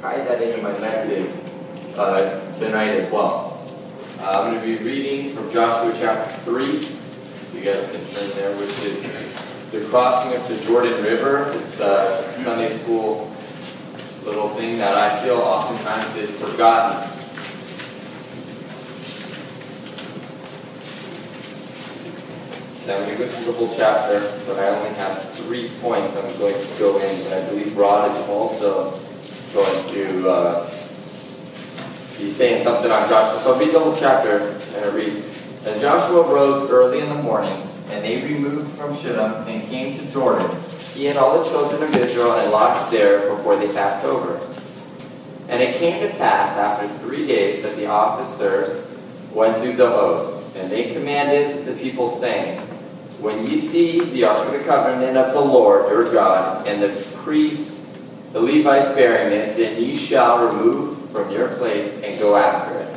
tie that into my message uh, tonight as well. Uh, I'm going to be reading from Joshua chapter 3. You guys can turn there, which is the crossing of the Jordan River. It's a Sunday school little thing that I feel oftentimes is forgotten. Now to go through the whole chapter, but I only have three points I'm going to go in. But I believe Rod is also going to uh, be saying something on Joshua. So I'll read the whole chapter, and it reads, And Joshua rose early in the morning, and they removed from Shittim and came to Jordan, he and all the children of Israel, and lodged there before they passed over. And it came to pass after three days that the officers went through the host, and they commanded the people, saying, When ye see the ark of the covenant of the Lord your God, and the priests, the Levites bearing it, then ye shall remove from your place and go after it.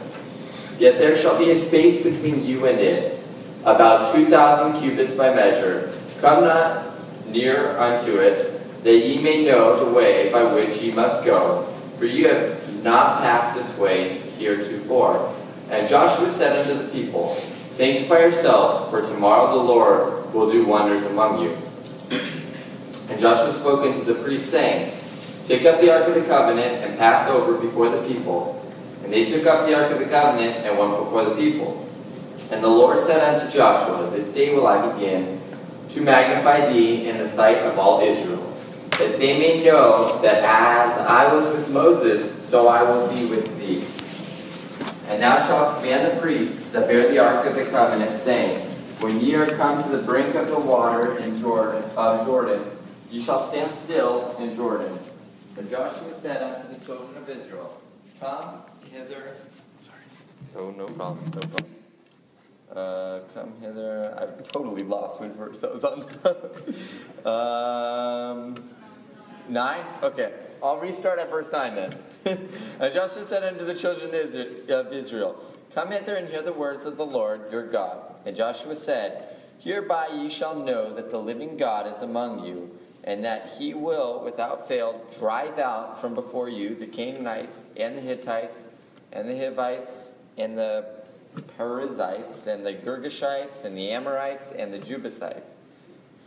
Yet there shall be a space between you and it, about two thousand cubits by measure. Come not near unto it, that ye may know the way by which ye must go, for ye have not passed this way heretofore. And Joshua said unto the people, Sanctify yourselves, for tomorrow the Lord will do wonders among you. And Joshua spoke unto the priests, saying, Take up the ark of the covenant and pass over before the people. And they took up the ark of the covenant and went before the people. And the Lord said unto Joshua, This day will I begin to magnify thee in the sight of all Israel, that they may know that as I was with Moses, so I will be with thee. And thou shalt command the priests that bear the ark of the covenant, saying, When ye are come to the brink of the water in Jordan, of Jordan, ye shall stand still in Jordan. And Joshua said unto the children of Israel, Come hither. Sorry. Oh, no problem. No problem. Uh, come hither. I'm totally lost when verse I was on. um, nine? Okay. I'll restart at verse 9 then. and Joshua said unto the children of Israel, Come hither and hear the words of the Lord your God. And Joshua said, Hereby ye shall know that the living God is among you, and that he will, without fail, drive out from before you the Canaanites, and the Hittites, and the Hivites, and the Perizzites, and the Girgashites, and the Amorites, and the Jebusites.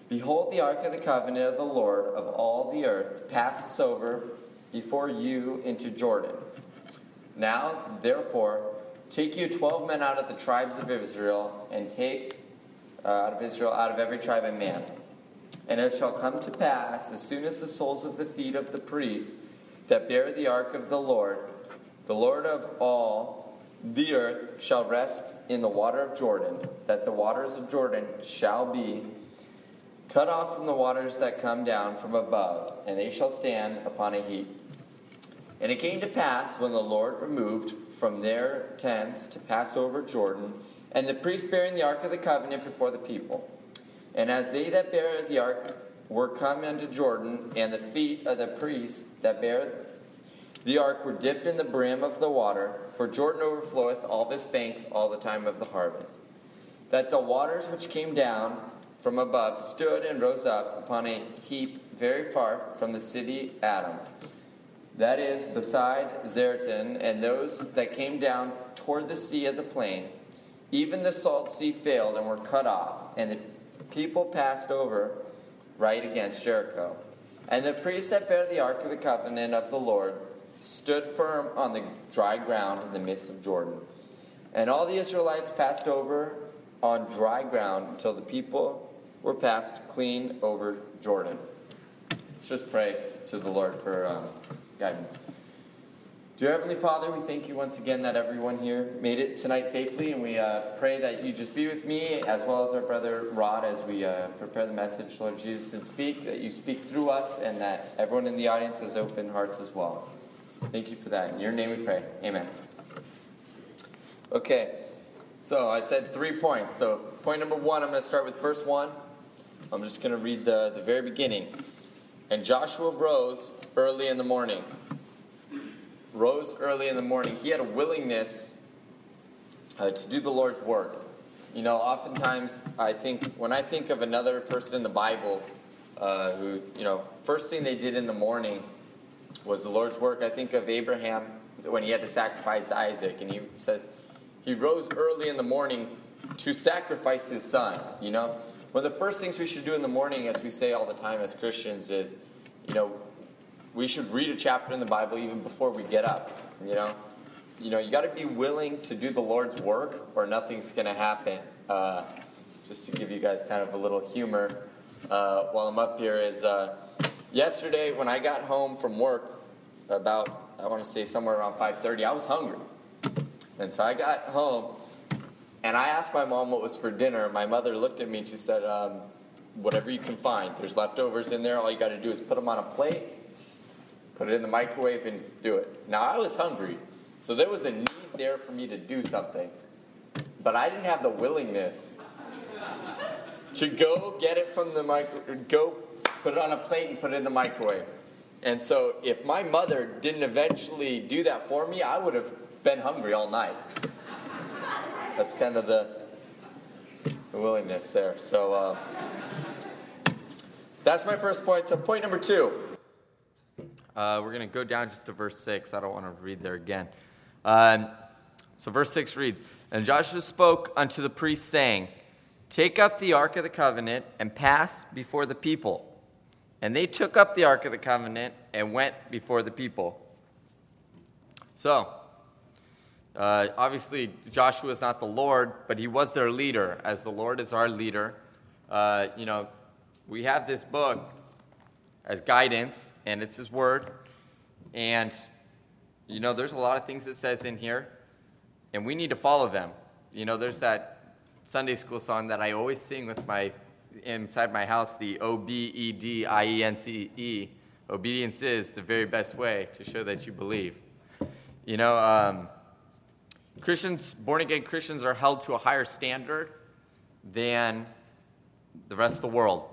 Behold, the ark of the covenant of the Lord of all the earth passes over before you into Jordan. Now, therefore, take you twelve men out of the tribes of Israel, and take uh, out of Israel, out of every tribe, a man. And it shall come to pass, as soon as the soles of the feet of the priests that bear the ark of the Lord, the Lord of all the earth, shall rest in the water of Jordan, that the waters of Jordan shall be cut off from the waters that come down from above, and they shall stand upon a heap. And it came to pass when the Lord removed from their tents to pass over Jordan, and the priests bearing the ark of the covenant before the people. And as they that bear the ark were come into Jordan, and the feet of the priests that bear the ark were dipped in the brim of the water, for Jordan overfloweth all his banks all the time of the harvest. That the waters which came down from above stood and rose up upon a heap very far from the city Adam. That is, beside Zaretan, and those that came down toward the sea of the plain. Even the salt sea failed and were cut off, and the people passed over right against Jericho. And the priests that bear the ark of the covenant of the Lord stood firm on the dry ground in the midst of Jordan. And all the Israelites passed over on dry ground until the people were passed clean over Jordan. Let's just pray to the Lord for um, guidance. Dear Heavenly Father, we thank you once again that everyone here made it tonight safely, and we uh, pray that you just be with me as well as our brother Rod as we uh, prepare the message, Lord Jesus, and speak, that you speak through us, and that everyone in the audience has open hearts as well. Thank you for that. In your name we pray. Amen. Okay, so I said three points. So, point number one, I'm going to start with verse one. I'm just going to read the, the very beginning. And Joshua rose early in the morning. Rose early in the morning. He had a willingness uh, to do the Lord's work. You know, oftentimes I think, when I think of another person in the Bible uh, who, you know, first thing they did in the morning was the Lord's work. I think of Abraham when he had to sacrifice Isaac, and he says he rose early in the morning to sacrifice his son. You know, one of the first things we should do in the morning, as we say all the time as Christians, is, you know, we should read a chapter in the Bible even before we get up. You know, you know, you got to be willing to do the Lord's work, or nothing's going to happen. Uh, just to give you guys kind of a little humor uh, while I'm up here is uh, yesterday when I got home from work about I want to say somewhere around 5:30 I was hungry and so I got home and I asked my mom what was for dinner my mother looked at me and she said um, whatever you can find there's leftovers in there all you got to do is put them on a plate put it in the microwave and do it now I was hungry so there was a need there for me to do something but I didn't have the willingness to go get it from the micro, go put it on a plate and put it in the microwave. And so, if my mother didn't eventually do that for me, I would have been hungry all night. That's kind of the, the willingness there. So, uh, that's my first point. So, point number two. Uh, we're going to go down just to verse 6. I don't want to read there again. Um, so, verse 6 reads And Joshua spoke unto the priests, saying, Take up the Ark of the Covenant and pass before the people. And they took up the Ark of the Covenant and went before the people. So, uh, obviously, Joshua is not the Lord, but he was their leader, as the Lord is our leader. Uh, you know, we have this book as guidance, and it's his word. And, you know, there's a lot of things it says in here, and we need to follow them. You know, there's that Sunday school song that I always sing with my inside my house, the O B E D I E N C E. Obedience is the very best way to show that you believe. You know, um, Christians, born again Christians, are held to a higher standard than the rest of the world.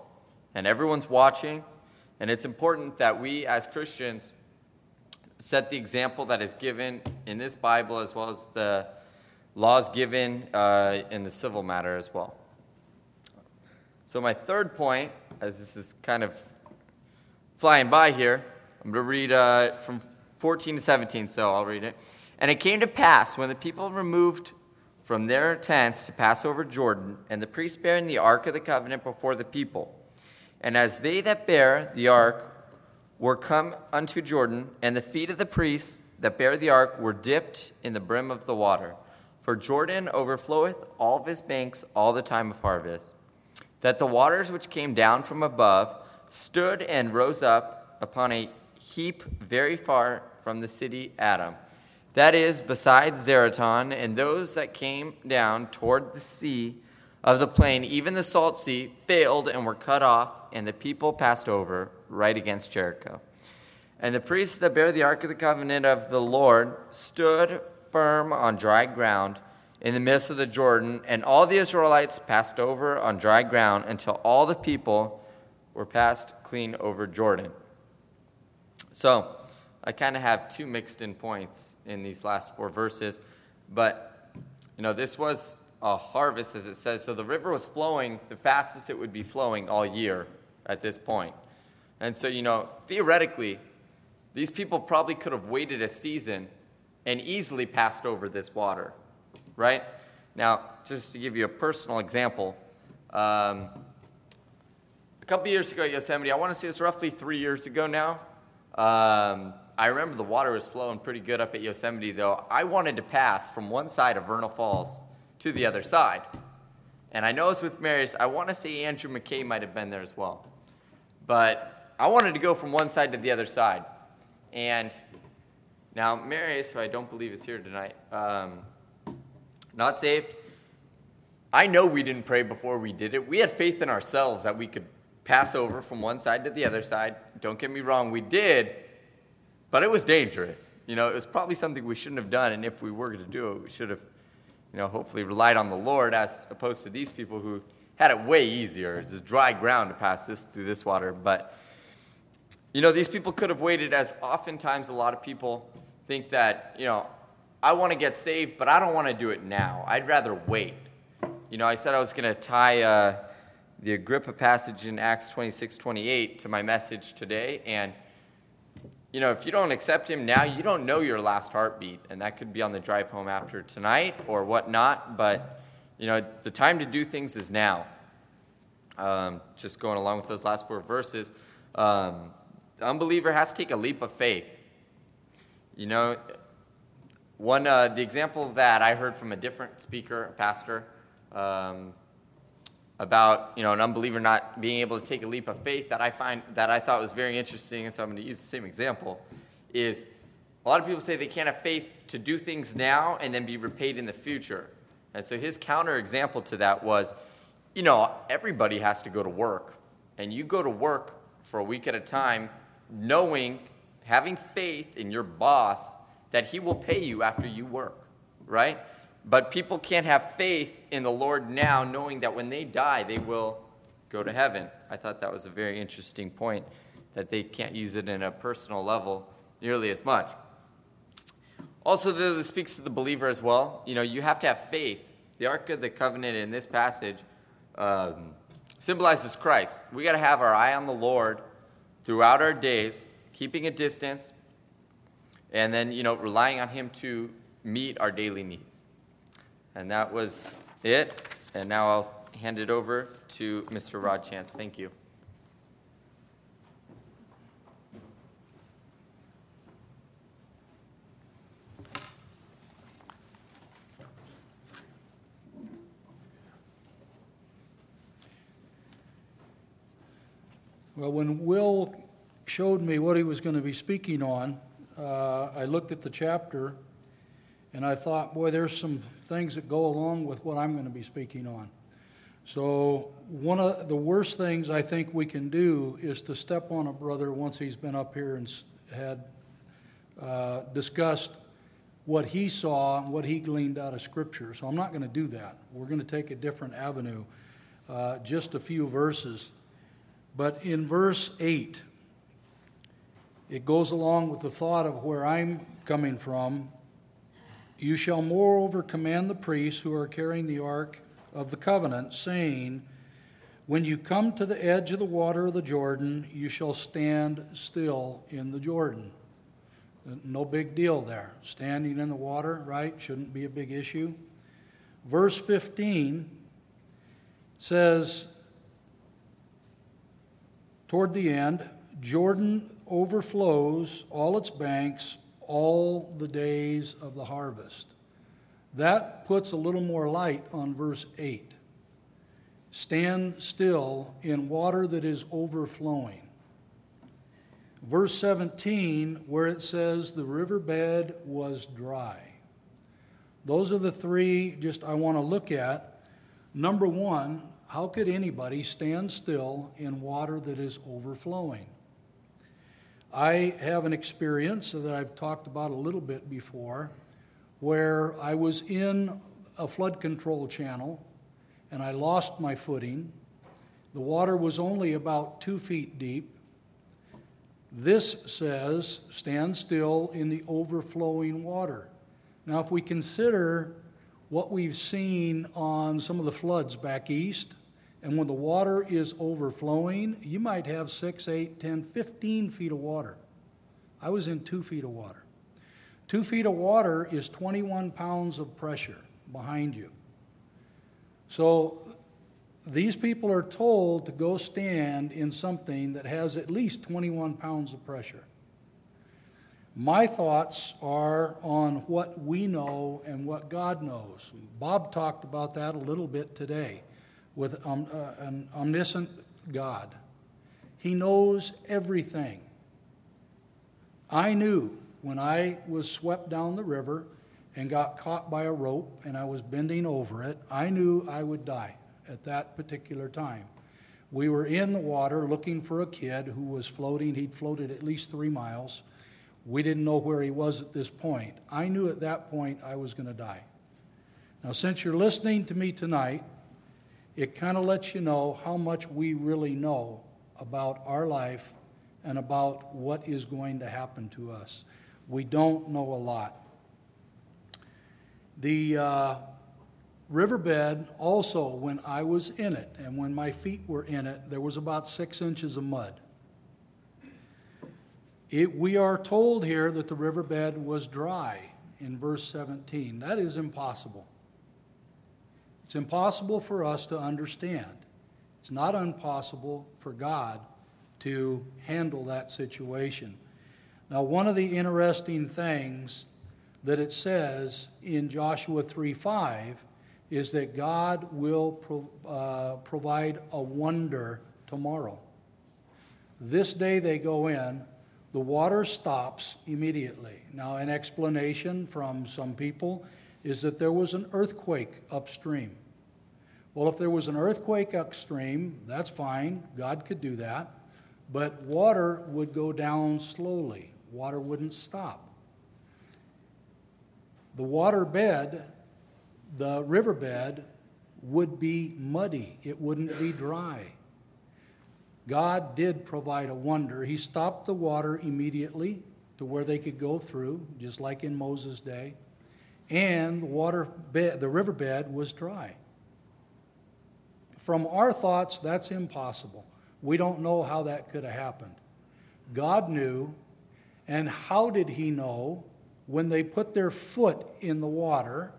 And everyone's watching. And it's important that we, as Christians, set the example that is given in this Bible as well as the laws given uh, in the civil matter as well. So, my third point, as this is kind of flying by here, I'm going to read uh, from 14 to 17, so I'll read it. And it came to pass when the people removed from their tents to pass over Jordan, and the priests bearing the ark of the covenant before the people. And as they that bear the ark were come unto Jordan, and the feet of the priests that bear the ark were dipped in the brim of the water, for Jordan overfloweth all of his banks all the time of harvest. That the waters which came down from above stood and rose up upon a heap very far from the city Adam. That is, beside Zaretan, and those that came down toward the sea of the plain, even the salt sea, failed and were cut off, and the people passed over right against Jericho. And the priests that bear the ark of the covenant of the Lord stood firm on dry ground in the midst of the Jordan, and all the Israelites passed over on dry ground until all the people were passed clean over Jordan. So, I kind of have two mixed in points in these last four verses, but you know, this was a harvest, as it says. So the river was flowing the fastest it would be flowing all year at this point. And so, you know, theoretically, these people probably could have waited a season and easily passed over this water, right? Now, just to give you a personal example, um, a couple years ago at Yosemite, I want to say it's roughly three years ago now. Um, I remember the water was flowing pretty good up at Yosemite, though. I wanted to pass from one side of Vernal Falls to the other side. And I know it's with Marius. I want to say Andrew McKay might have been there as well. But I wanted to go from one side to the other side. And now, Marius, who I don't believe is here tonight, um, not saved. I know we didn't pray before we did it. We had faith in ourselves that we could pass over from one side to the other side. Don't get me wrong, we did, but it was dangerous. You know, it was probably something we shouldn't have done, and if we were going to do it, we should have, you know, hopefully relied on the Lord as opposed to these people who had it way easier. It's just dry ground to pass this through this water, but you know, these people could have waited, as oftentimes a lot of people think that, you know, I want to get saved, but I don't want to do it now. I'd rather wait. You know, I said I was going to tie uh, the Agrippa passage in Acts 26 28 to my message today, and you know, if you don't accept him now, you don't know your last heartbeat. And that could be on the drive home after tonight or whatnot. But, you know, the time to do things is now. Um, just going along with those last four verses, um, the unbeliever has to take a leap of faith. You know, one uh, the example of that I heard from a different speaker, a pastor, um, about you know an unbeliever not being able to take a leap of faith that I find that I thought was very interesting, and so I'm going to use the same example. Is a lot of people say they can't have faith to do things now and then be repaid in the future, and so his counter example to that was, you know, everybody has to go to work, and you go to work for a week at a time, knowing, having faith in your boss that he will pay you after you work, right? But people can't have faith in the Lord now, knowing that when they die, they will go to heaven. I thought that was a very interesting point, that they can't use it in a personal level nearly as much. Also, this speaks to the believer as well. You know, you have to have faith. The Ark of the Covenant in this passage um, symbolizes Christ. We got to have our eye on the Lord throughout our days, keeping a distance, and then, you know, relying on Him to meet our daily needs. And that was it. And now I'll hand it over to Mr. Rod Chance. Thank you. Well, when Will showed me what he was going to be speaking on, uh, I looked at the chapter and I thought, boy, there's some things that go along with what I'm going to be speaking on. So, one of the worst things I think we can do is to step on a brother once he's been up here and had uh, discussed what he saw and what he gleaned out of Scripture. So, I'm not going to do that. We're going to take a different avenue, uh, just a few verses. But in verse 8, it goes along with the thought of where I'm coming from you shall moreover command the priests who are carrying the ark of the covenant, saying, When you come to the edge of the water of the Jordan, you shall stand still in the Jordan. No big deal there. Standing in the water, right? Shouldn't be a big issue. Verse 15 says, toward the end, Jordan overflows all its banks all the days of the harvest. That puts a little more light on verse 8. Stand still in water that is overflowing. Verse 17, where it says the riverbed was dry. Those are the three just I want to look at. Number one, how could anybody stand still in water that is overflowing? I have an experience that I've talked about a little bit before where I was in a flood control channel and I lost my footing. The water was only about two feet deep. This says, stand still in the overflowing water. Now, if we consider what we've seen on some of the floods back east, and when the water is overflowing, you might have 6, 8, 10, 15 feet of water. I was in two feet of water. Two feet of water is 21 pounds of pressure behind you. So these people are told to go stand in something that has at least 21 pounds of pressure. My thoughts are on what we know and what God knows. Bob talked about that a little bit today with um, uh, an omniscient God. He knows everything. I knew when I was swept down the river and got caught by a rope and I was bending over it, I knew I would die at that particular time. We were in the water looking for a kid who was floating. He'd floated at least three miles. We didn't know where he was at this point. I knew at that point I was going to die. Now, since you're listening to me tonight, it kind of lets you know how much we really know about our life and about what is going to happen to us. We don't know a lot. The uh, riverbed, also, when I was in it and when my feet were in it, there was about six inches of mud. It, we are told here that the riverbed was dry in verse 17. That is impossible. It's impossible for us to understand. It's not impossible for God to handle that situation. Now, one of the interesting things that it says in Joshua 3 5 is that God will pro- uh, provide a wonder tomorrow. This day they go in, the water stops immediately. Now, an explanation from some people is that there was an earthquake upstream. Well, if there was an earthquake upstream, that's fine. God could do that. But water would go down slowly, water wouldn't stop. The water bed, the riverbed, would be muddy, it wouldn't be dry. God did provide a wonder. He stopped the water immediately to where they could go through, just like in Moses' day. And the water bed, the riverbed was dry. From our thoughts, that's impossible. We don't know how that could have happened. God knew, and how did He know when they put their foot in the water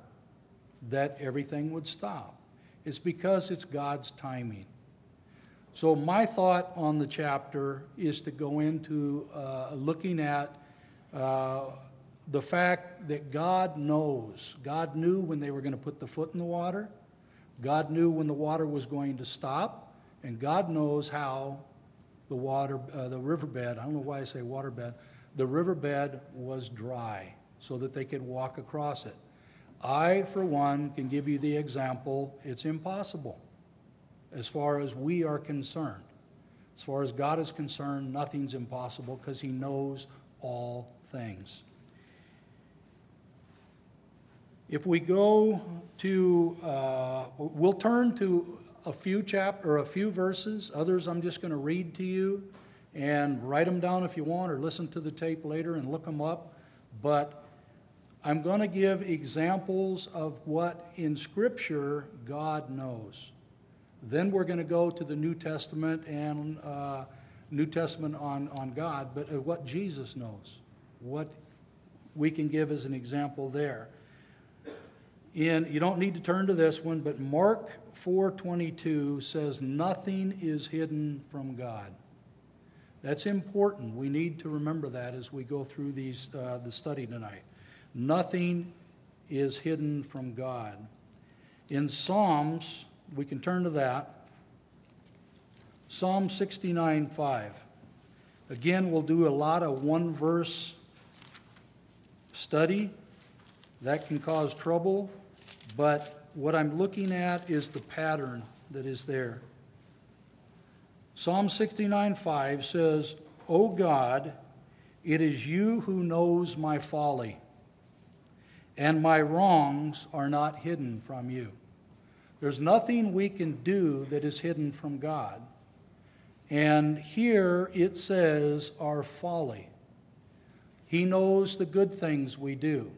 that everything would stop? It's because it's God's timing. So, my thought on the chapter is to go into uh, looking at uh, the fact that God knows. God knew when they were going to put the foot in the water, God knew when the water was going to stop, and God knows how the water, uh, the riverbed, I don't know why I say waterbed, the riverbed was dry so that they could walk across it. I, for one, can give you the example it's impossible as far as we are concerned. As far as God is concerned, nothing's impossible because He knows all things. If we go to, uh, we'll turn to a few chapter or a few verses. Others I'm just going to read to you and write them down if you want, or listen to the tape later and look them up. But I'm going to give examples of what in Scripture God knows. Then we're going to go to the New Testament and uh, New Testament on, on God, but what Jesus knows, what we can give as an example there. In, you don't need to turn to this one, but Mark 4:22 says nothing is hidden from God. That's important. We need to remember that as we go through these uh, the study tonight. Nothing is hidden from God. In Psalms we can turn to that. Psalm 69 5. Again, we'll do a lot of one verse study. That can cause trouble, but what I'm looking at is the pattern that is there. Psalm 69 5 says, O God, it is you who knows my folly, and my wrongs are not hidden from you. There's nothing we can do that is hidden from God. And here it says our folly. He knows the good things we do,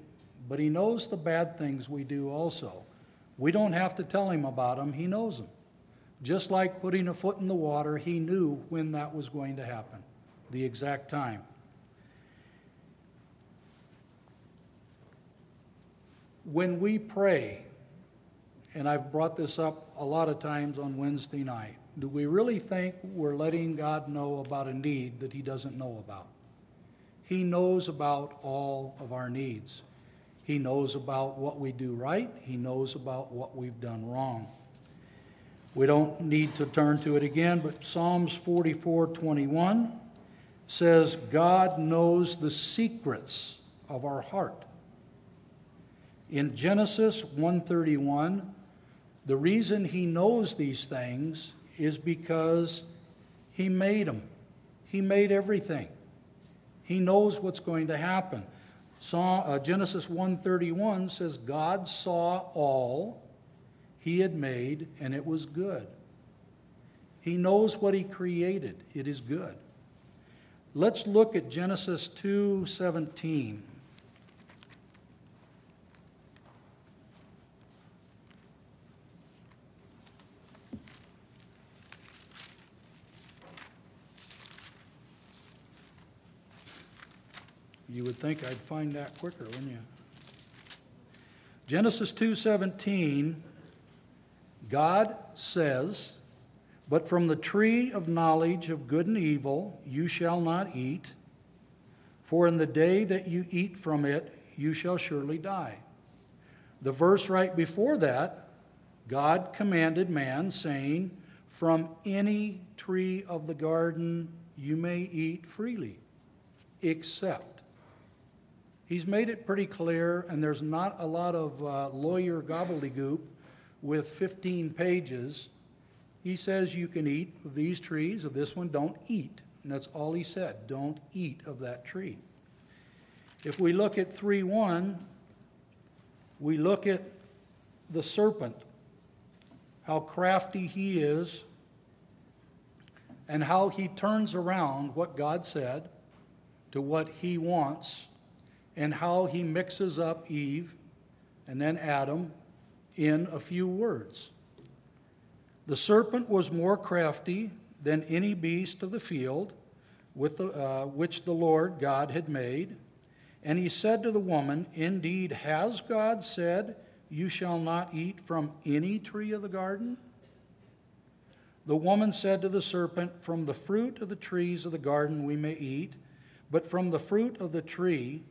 but He knows the bad things we do also. We don't have to tell Him about them, He knows them. Just like putting a foot in the water, He knew when that was going to happen, the exact time. When we pray, and I've brought this up a lot of times on Wednesday night. Do we really think we're letting God know about a need that He doesn't know about? He knows about all of our needs. He knows about what we do right, He knows about what we've done wrong. We don't need to turn to it again, but Psalms 44 21 says, God knows the secrets of our heart. In Genesis 131, the reason he knows these things is because he made them. He made everything. He knows what's going to happen. Saw, uh, Genesis 1:31 says God saw all he had made and it was good. He knows what he created. It is good. Let's look at Genesis 2:17. You would think I'd find that quicker, wouldn't you? Genesis 2:17 God says, "But from the tree of knowledge of good and evil you shall not eat, for in the day that you eat from it you shall surely die." The verse right before that, God commanded man saying, "From any tree of the garden you may eat freely, except He's made it pretty clear, and there's not a lot of uh, lawyer gobbledygook with 15 pages. He says you can eat of these trees, of this one, don't eat. And that's all he said don't eat of that tree. If we look at 3 1, we look at the serpent, how crafty he is, and how he turns around what God said to what he wants and how he mixes up Eve and then Adam in a few words. The serpent was more crafty than any beast of the field with the, uh, which the Lord God had made. And he said to the woman, Indeed, has God said, You shall not eat from any tree of the garden? The woman said to the serpent, From the fruit of the trees of the garden we may eat, but from the fruit of the tree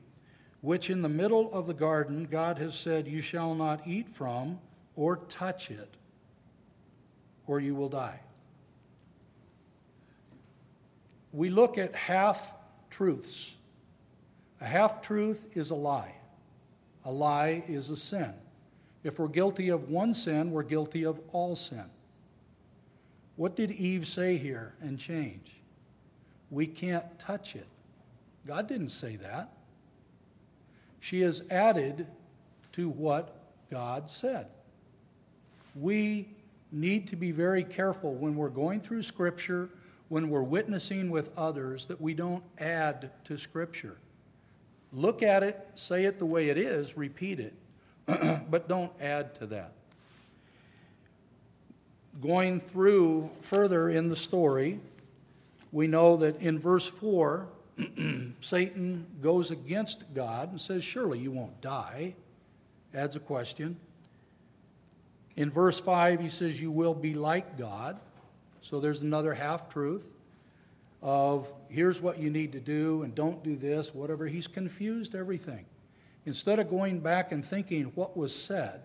which in the middle of the garden God has said, You shall not eat from or touch it, or you will die. We look at half truths. A half truth is a lie, a lie is a sin. If we're guilty of one sin, we're guilty of all sin. What did Eve say here and change? We can't touch it. God didn't say that she has added to what God said. We need to be very careful when we're going through Scripture, when we're witnessing with others, that we don't add to Scripture. Look at it, say it the way it is, repeat it, but don't add to that. Going through further in the story, we know that in verse 4, Satan goes against God and says, Surely you won't die. Adds a question. In verse 5, he says, You will be like God. So there's another half truth of here's what you need to do and don't do this, whatever. He's confused everything. Instead of going back and thinking what was said,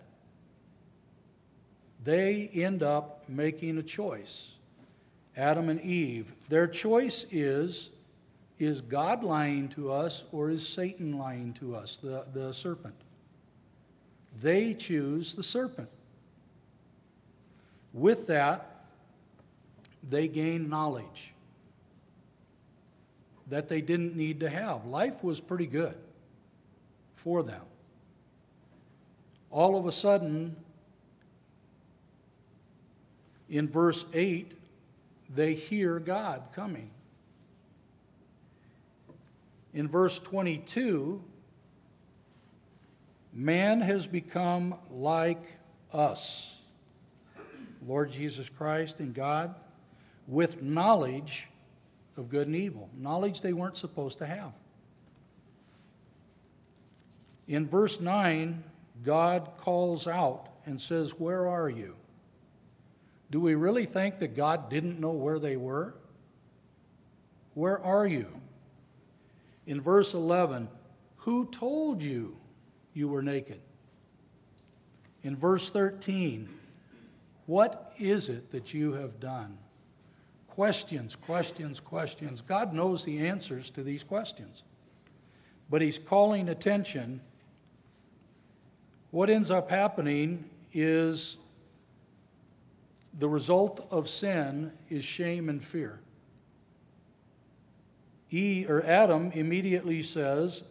they end up making a choice. Adam and Eve. Their choice is is God lying to us or is Satan lying to us, the, the serpent? They choose the serpent. With that, they gain knowledge that they didn't need to have. Life was pretty good for them. All of a sudden, in verse 8, they hear God coming. In verse 22, man has become like us, Lord Jesus Christ and God, with knowledge of good and evil, knowledge they weren't supposed to have. In verse 9, God calls out and says, Where are you? Do we really think that God didn't know where they were? Where are you? In verse 11, who told you you were naked? In verse 13, what is it that you have done? Questions, questions, questions. God knows the answers to these questions. But He's calling attention. What ends up happening is the result of sin is shame and fear. He or Adam immediately says,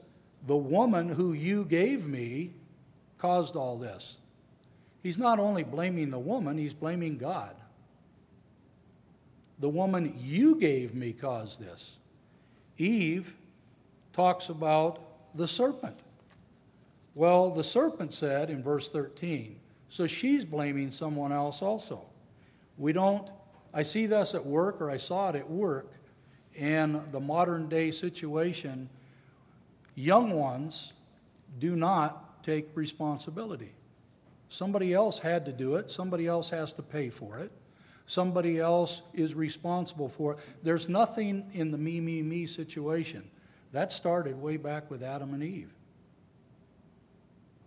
The woman who you gave me caused all this. He's not only blaming the woman, he's blaming God. The woman you gave me caused this. Eve talks about the serpent. Well, the serpent said in verse 13, so she's blaming someone else also. We don't, I see this at work or I saw it at work and the modern day situation, young ones do not take responsibility. Somebody else had to do it, somebody else has to pay for it, somebody else is responsible for it. There's nothing in the me, me, me situation. That started way back with Adam and Eve.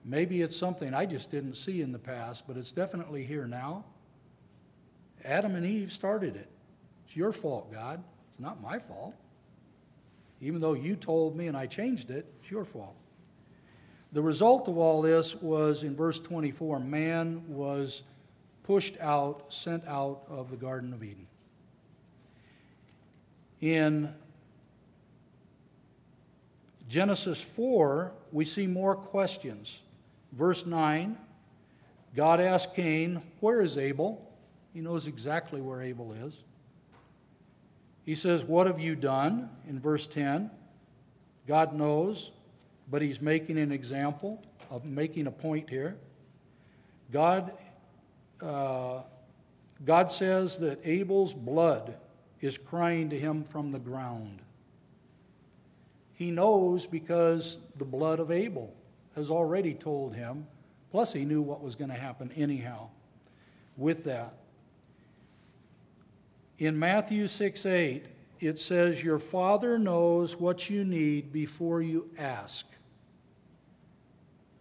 Maybe it's something I just didn't see in the past, but it's definitely here now. Adam and Eve started it. It's your fault, God. Not my fault. Even though you told me and I changed it, it's your fault. The result of all this was in verse 24 man was pushed out, sent out of the Garden of Eden. In Genesis 4, we see more questions. Verse 9, God asked Cain, Where is Abel? He knows exactly where Abel is. He says, What have you done? In verse 10, God knows, but he's making an example of making a point here. God, uh, God says that Abel's blood is crying to him from the ground. He knows because the blood of Abel has already told him, plus, he knew what was going to happen anyhow with that. In Matthew 6 8, it says, Your Father knows what you need before you ask.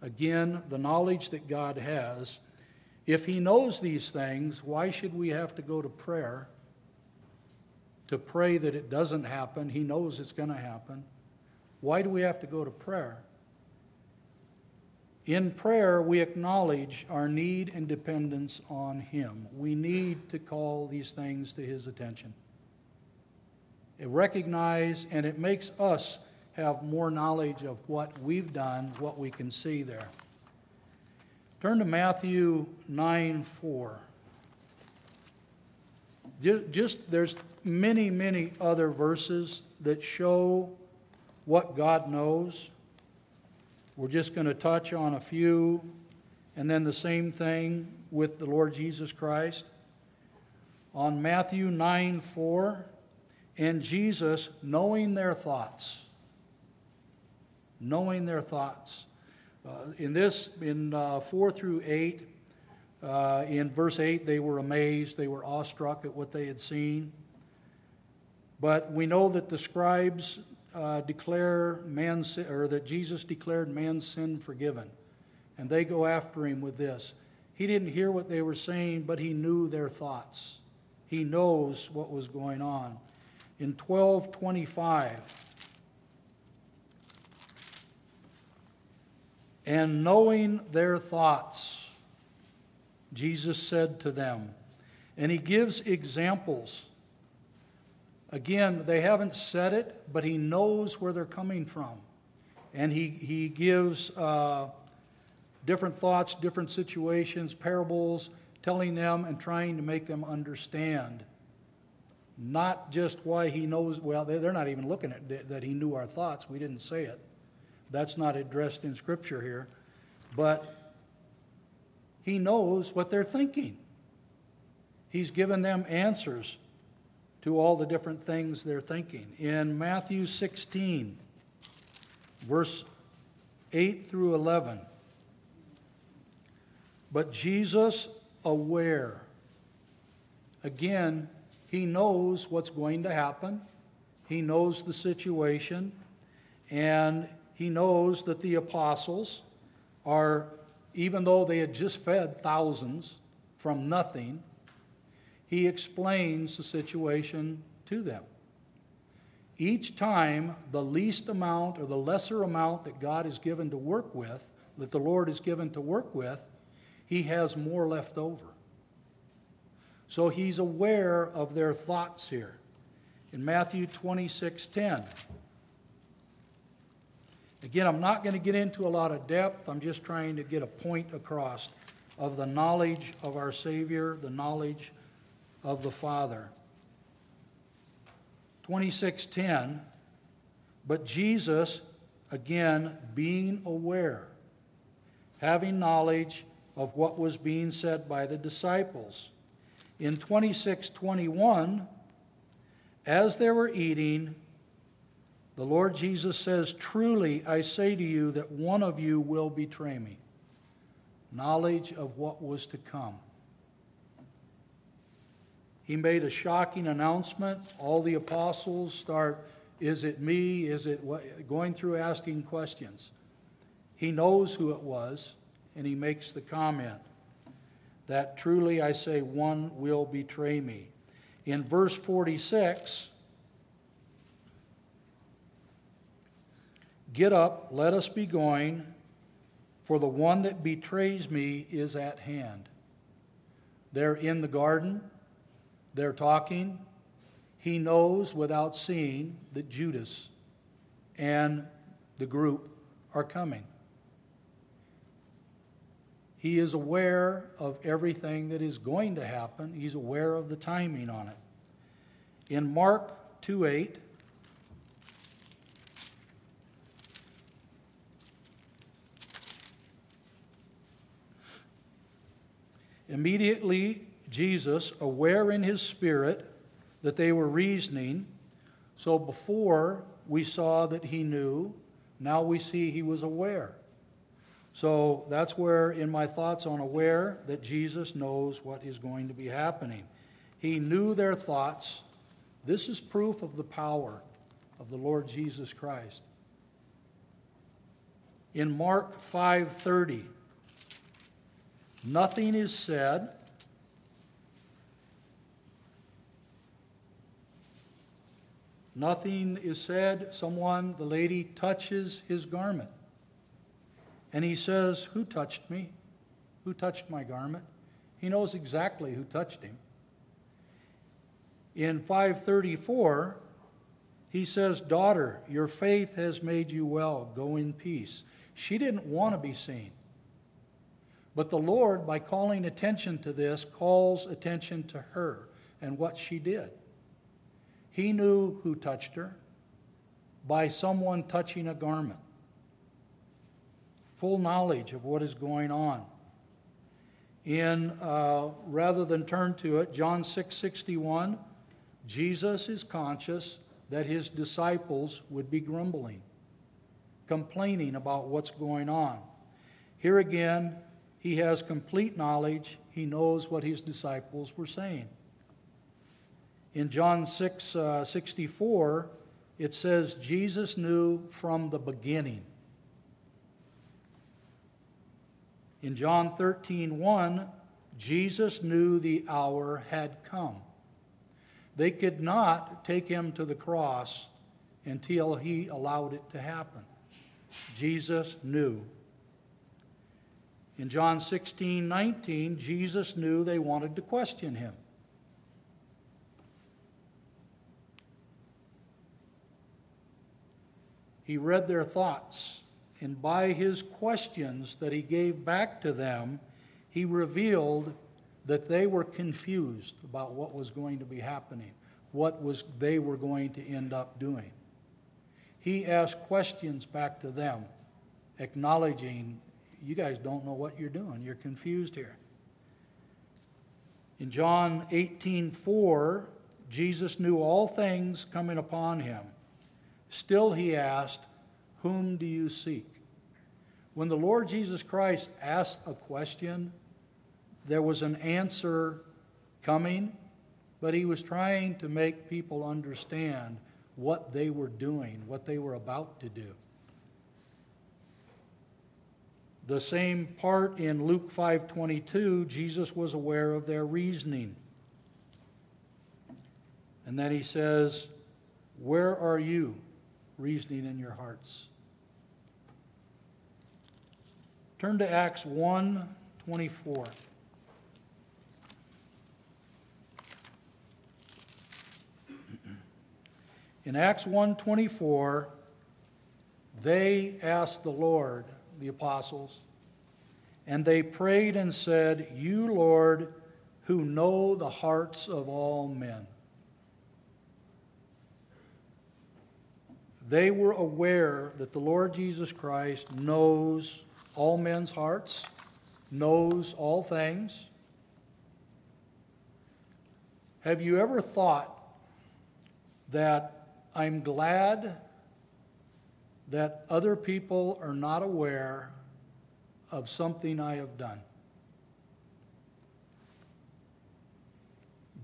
Again, the knowledge that God has. If He knows these things, why should we have to go to prayer to pray that it doesn't happen? He knows it's going to happen. Why do we have to go to prayer? In prayer, we acknowledge our need and dependence on Him. We need to call these things to His attention. It recognizes and it makes us have more knowledge of what we've done, what we can see there. Turn to Matthew 9 4. Just there's many, many other verses that show what God knows. We're just going to touch on a few, and then the same thing with the Lord Jesus Christ. On Matthew 9 4, and Jesus, knowing their thoughts, knowing their thoughts. Uh, in this, in uh, 4 through 8, uh, in verse 8, they were amazed, they were awestruck at what they had seen. But we know that the scribes uh, declare man's or that Jesus declared man's sin forgiven, and they go after him with this. He didn't hear what they were saying, but he knew their thoughts. He knows what was going on. In 1225, and knowing their thoughts, Jesus said to them, and he gives examples Again, they haven't said it, but he knows where they're coming from. And he, he gives uh, different thoughts, different situations, parables, telling them and trying to make them understand. Not just why he knows, well, they're not even looking at that he knew our thoughts. We didn't say it. That's not addressed in Scripture here. But he knows what they're thinking. He's given them answers to all the different things they're thinking. In Matthew 16, verse 8 through 11, but Jesus, aware, again, he knows what's going to happen, he knows the situation, and he knows that the apostles are, even though they had just fed thousands from nothing, he explains the situation to them. Each time, the least amount or the lesser amount that God is given to work with, that the Lord is given to work with, he has more left over. So he's aware of their thoughts here. In Matthew 26 10. Again, I'm not going to get into a lot of depth. I'm just trying to get a point across of the knowledge of our Savior, the knowledge of the Father. 26:10 But Jesus again being aware having knowledge of what was being said by the disciples. In 26:21 as they were eating The Lord Jesus says, Truly I say to you that one of you will betray me. Knowledge of what was to come. He made a shocking announcement. All the apostles start, Is it me? Is it what? Going through asking questions. He knows who it was, and he makes the comment that truly I say, one will betray me. In verse 46, Get up, let us be going, for the one that betrays me is at hand. They're in the garden, they're talking. He knows without seeing that Judas and the group are coming. He is aware of everything that is going to happen. He's aware of the timing on it. In Mark 2 8, Immediately, Jesus, aware in his spirit that they were reasoning, so before we saw that he knew, now we see he was aware. So that's where, in my thoughts on aware, that Jesus knows what is going to be happening. He knew their thoughts. This is proof of the power of the Lord Jesus Christ. In Mark 5:30, nothing is said Nothing is said. Someone, the lady, touches his garment. And he says, Who touched me? Who touched my garment? He knows exactly who touched him. In 534, he says, Daughter, your faith has made you well. Go in peace. She didn't want to be seen. But the Lord, by calling attention to this, calls attention to her and what she did. He knew who touched her by someone touching a garment full knowledge of what is going on. In uh, rather than turn to it, John 6 61, Jesus is conscious that his disciples would be grumbling, complaining about what's going on. Here again, he has complete knowledge. He knows what his disciples were saying. In John 6 uh, 64, it says, Jesus knew from the beginning In John 13, 1, Jesus knew the hour had come. They could not take him to the cross until he allowed it to happen. Jesus knew. In John 16, 19, Jesus knew they wanted to question him. He read their thoughts. And by his questions that he gave back to them, he revealed that they were confused about what was going to be happening, what was they were going to end up doing. He asked questions back to them, acknowledging, you guys don't know what you're doing. You're confused here. In John 18:4, Jesus knew all things coming upon him. Still he asked, "Whom do you seek?" When the Lord Jesus Christ asked a question, there was an answer coming, but he was trying to make people understand what they were doing, what they were about to do. The same part in Luke 5:22, Jesus was aware of their reasoning. And then he says, "Where are you reasoning in your hearts?" Turn to Acts 1 24. In Acts 1:24, they asked the Lord, the apostles, and they prayed and said, "You, Lord, who know the hearts of all men." They were aware that the Lord Jesus Christ knows all men's hearts, knows all things. Have you ever thought that I'm glad that other people are not aware of something I have done.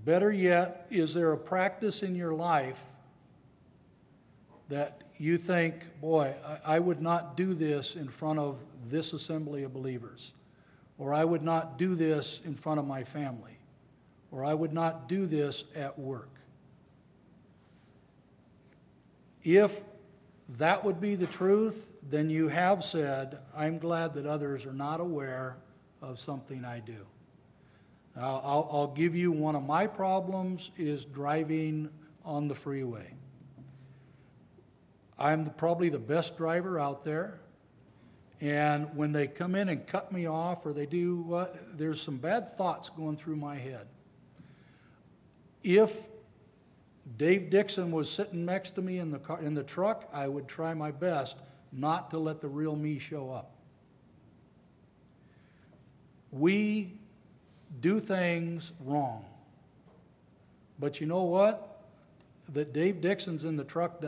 Better yet, is there a practice in your life that you think, boy, I, I, would not do this in front of this assembly of believers, or I would not do this in front of my family, or I would not do this at work? If that would be the truth, then you have said, I'm glad that others are not aware of something I do. Now, I'll, I'll give you one of my problems is driving on the freeway. I'm probably the best driver out there. And when they come in and cut me off or they do what, there's some bad thoughts going through my head. If Dave Dixon was sitting next to me in the, car, in the truck, I would try my best not to let the real me show up. We do things wrong. But you know what? That Dave Dixon's in the truck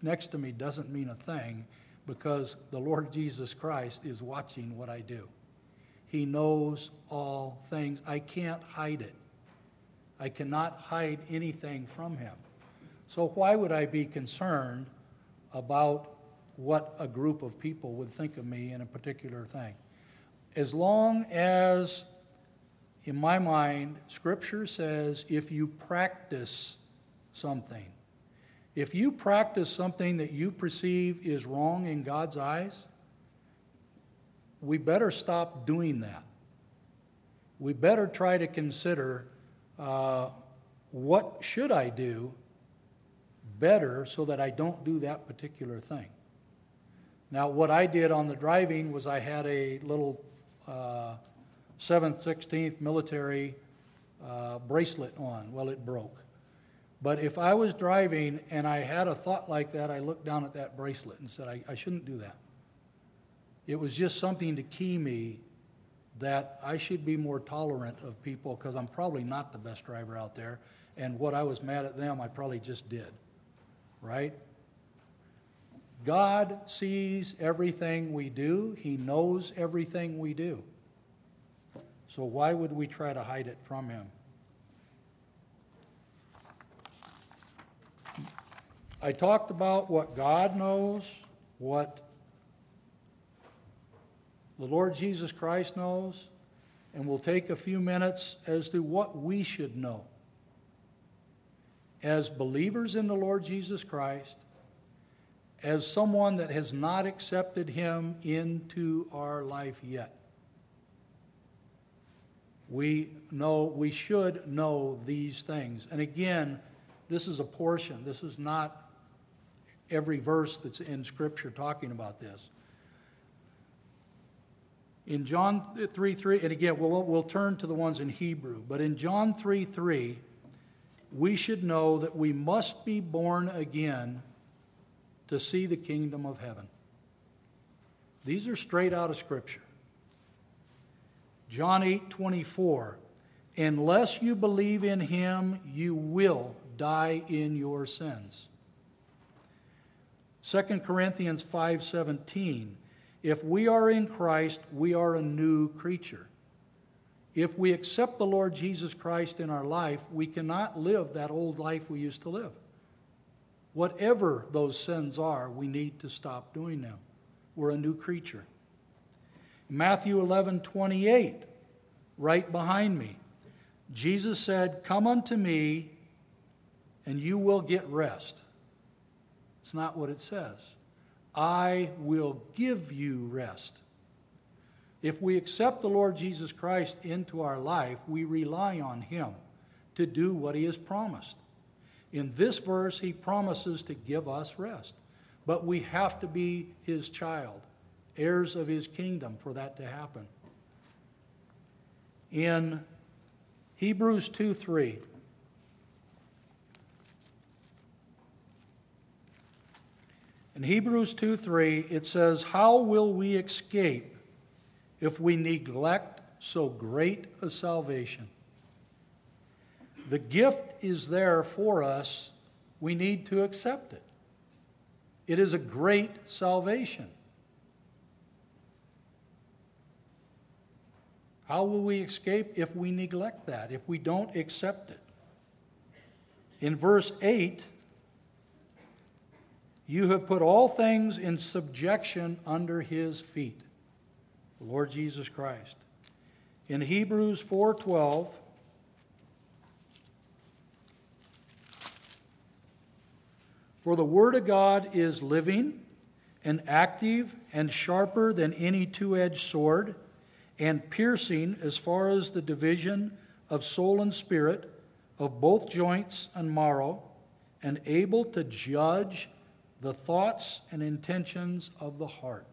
next to me doesn't mean a thing because the Lord Jesus Christ is watching what I do. He knows all things. I can't hide it. I cannot hide anything from him. So, why would I be concerned about what a group of people would think of me in a particular thing? As long as, in my mind, Scripture says if you practice something, if you practice something that you perceive is wrong in God's eyes, we better stop doing that. We better try to consider uh, what should I do better so that I don't do that particular thing. Now, what I did on the driving was I had a little uh, 7th, 16th military uh, bracelet on. Well, it broke. But if I was driving and I had a thought like that, I looked down at that bracelet and said, I, I shouldn't do that. It was just something to key me that I should be more tolerant of people because I'm probably not the best driver out there. And what I was mad at them, I probably just did. Right? God sees everything we do, He knows everything we do. So why would we try to hide it from Him? I talked about what God knows, what the Lord Jesus Christ knows, and we'll take a few minutes as to what we should know. As believers in the Lord Jesus Christ, as someone that has not accepted Him into our life yet. We know, we should know these things. And again, this is a portion. This is not every verse that's in Scripture talking about this. In John 3 3, and again, we'll, we'll turn to the ones in Hebrew, but in John 3 3, we should know that we must be born again to see the kingdom of heaven. These are straight out of Scripture. John 8 24, unless you believe in him, you will die in your sins. 2 Corinthians 5:17 if we are in Christ, we are a new creature. If we accept the Lord Jesus Christ in our life, we cannot live that old life we used to live. Whatever those sins are, we need to stop doing them. We're a new creature. Matthew 11 28, right behind me, Jesus said, Come unto me, and you will get rest. It's not what it says. I will give you rest. If we accept the Lord Jesus Christ into our life, we rely on Him to do what He has promised. In this verse, He promises to give us rest, but we have to be His child, heirs of His kingdom, for that to happen. In Hebrews 2 3, In Hebrews 2 3, it says, How will we escape if we neglect so great a salvation? The gift is there for us, we need to accept it. It is a great salvation. How will we escape if we neglect that, if we don't accept it? In verse 8, you have put all things in subjection under his feet, the Lord Jesus Christ. In Hebrews 4:12, For the Word of God is living and active and sharper than any two edged sword, and piercing as far as the division of soul and spirit, of both joints and marrow, and able to judge the thoughts and intentions of the heart.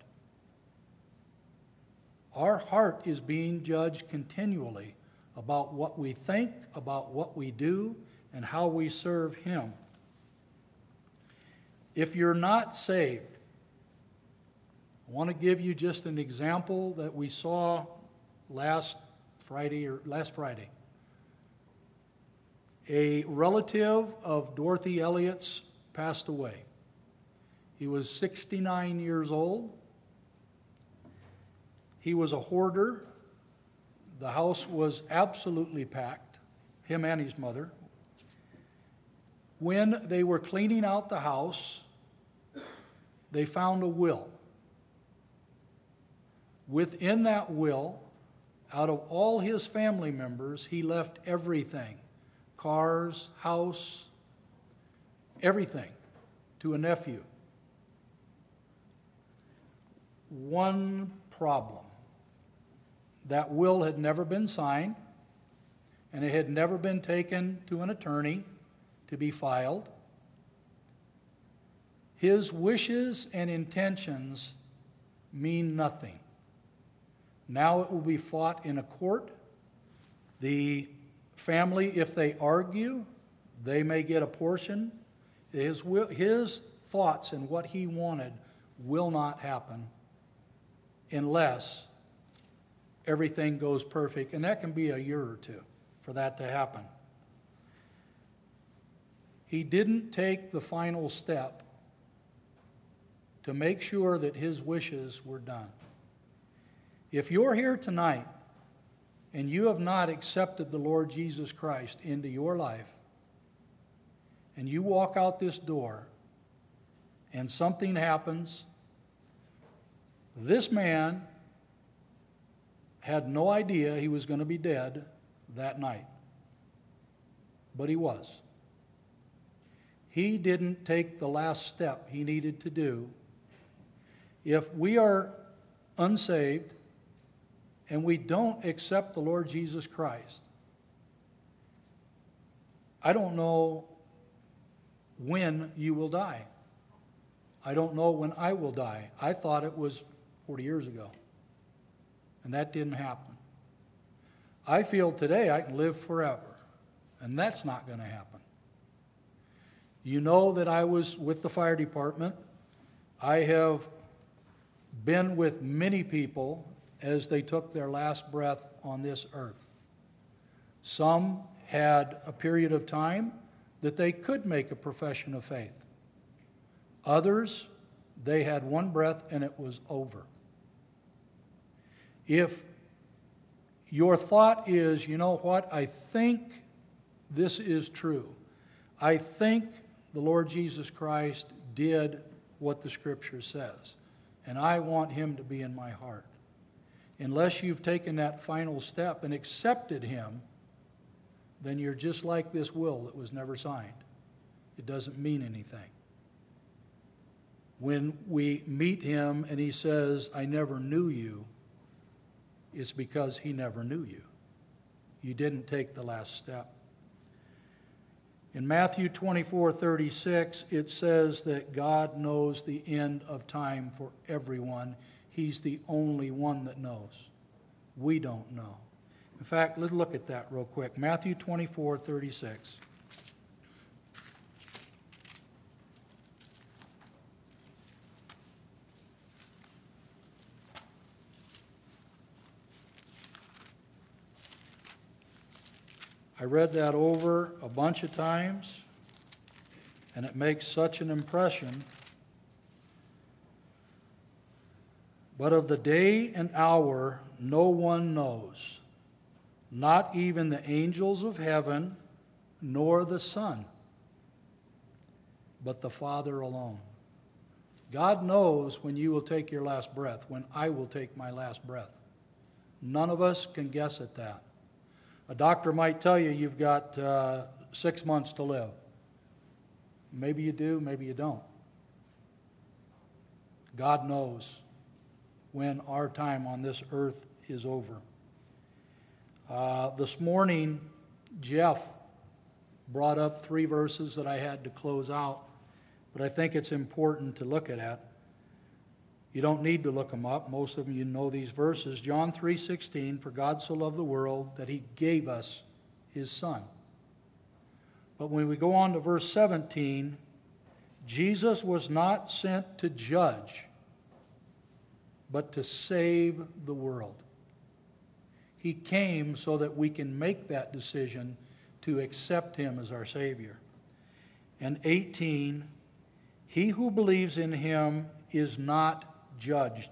Our heart is being judged continually about what we think, about what we do, and how we serve Him. If you're not saved, I want to give you just an example that we saw last Friday or last Friday. A relative of Dorothy Elliott's passed away. He was 69 years old. He was a hoarder. The house was absolutely packed, him and his mother. When they were cleaning out the house, they found a will. Within that will, out of all his family members, he left everything cars, house, everything to a nephew. One problem that will had never been signed, and it had never been taken to an attorney to be filed. His wishes and intentions mean nothing. Now it will be fought in a court. The family, if they argue, they may get a portion. His, his thoughts and what he wanted will not happen unless everything goes perfect. And that can be a year or two for that to happen. He didn't take the final step to make sure that his wishes were done. If you're here tonight and you have not accepted the Lord Jesus Christ into your life, and you walk out this door and something happens, this man had no idea he was going to be dead that night, but he was. He didn't take the last step he needed to do if we are unsaved and we don't accept the Lord Jesus Christ, I don't know when you will die. I don't know when I will die. I thought it was 40 years ago, and that didn't happen. I feel today I can live forever, and that's not going to happen. You know that I was with the fire department. I have been with many people as they took their last breath on this earth. Some had a period of time that they could make a profession of faith. Others, they had one breath and it was over. If your thought is, you know what, I think this is true. I think the Lord Jesus Christ did what the Scripture says and I want him to be in my heart. Unless you've taken that final step and accepted him, then you're just like this will that was never signed. It doesn't mean anything. When we meet him and he says, I never knew you, it's because he never knew you. You didn't take the last step. In Matthew 24 36, it says that God knows the end of time for everyone. He's the only one that knows. We don't know. In fact, let's look at that real quick. Matthew 24 36. I read that over a bunch of times, and it makes such an impression But of the day and hour no one knows, not even the angels of heaven, nor the Son, but the Father alone. God knows when you will take your last breath, when I will take my last breath. None of us can guess at that. A doctor might tell you you've got uh, six months to live. Maybe you do, maybe you don't. God knows when our time on this earth is over. Uh, this morning, Jeff brought up three verses that I had to close out, but I think it's important to look at. You don't need to look them up. Most of them you know these verses. John 3:16, for God so loved the world that he gave us his son. But when we go on to verse 17, Jesus was not sent to judge, but to save the world. He came so that we can make that decision to accept him as our Savior. And 18, he who believes in him is not judged.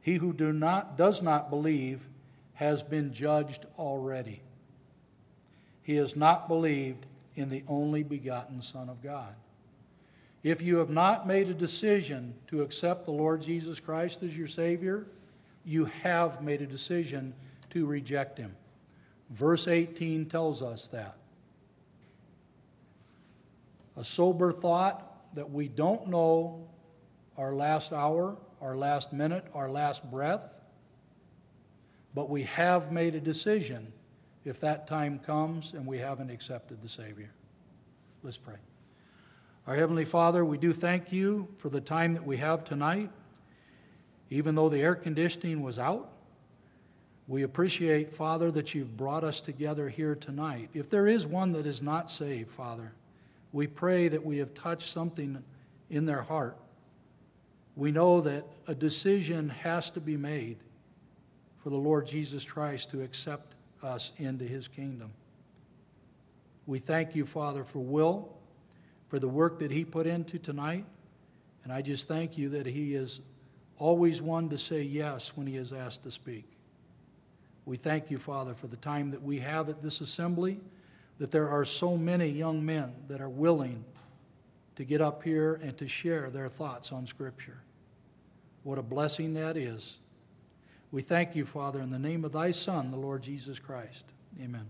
He who do not, does not believe has been judged already. He has not believed in the only begotten Son of God. If you have not made a decision to accept the Lord Jesus Christ as your Savior, you have made a decision to reject Him. Verse 18 tells us that. A sober thought that we don't know our last hour, our last minute, our last breath, but we have made a decision if that time comes and we haven't accepted the Savior. Let's pray. Our Heavenly Father, we do thank you for the time that we have tonight. Even though the air conditioning was out, we appreciate, Father, that you've brought us together here tonight. If there is one that is not saved, Father, we pray that we have touched something in their heart. We know that a decision has to be made for the Lord Jesus Christ to accept us into his kingdom. We thank you, Father, for Will for the work that he put into tonight. And I just thank you that he is always one to say yes when he is asked to speak. We thank you, Father, for the time that we have at this assembly, that there are so many young men that are willing to get up here and to share their thoughts on Scripture. What a blessing that is. We thank you, Father, in the name of thy Son, the Lord Jesus Christ. Amen.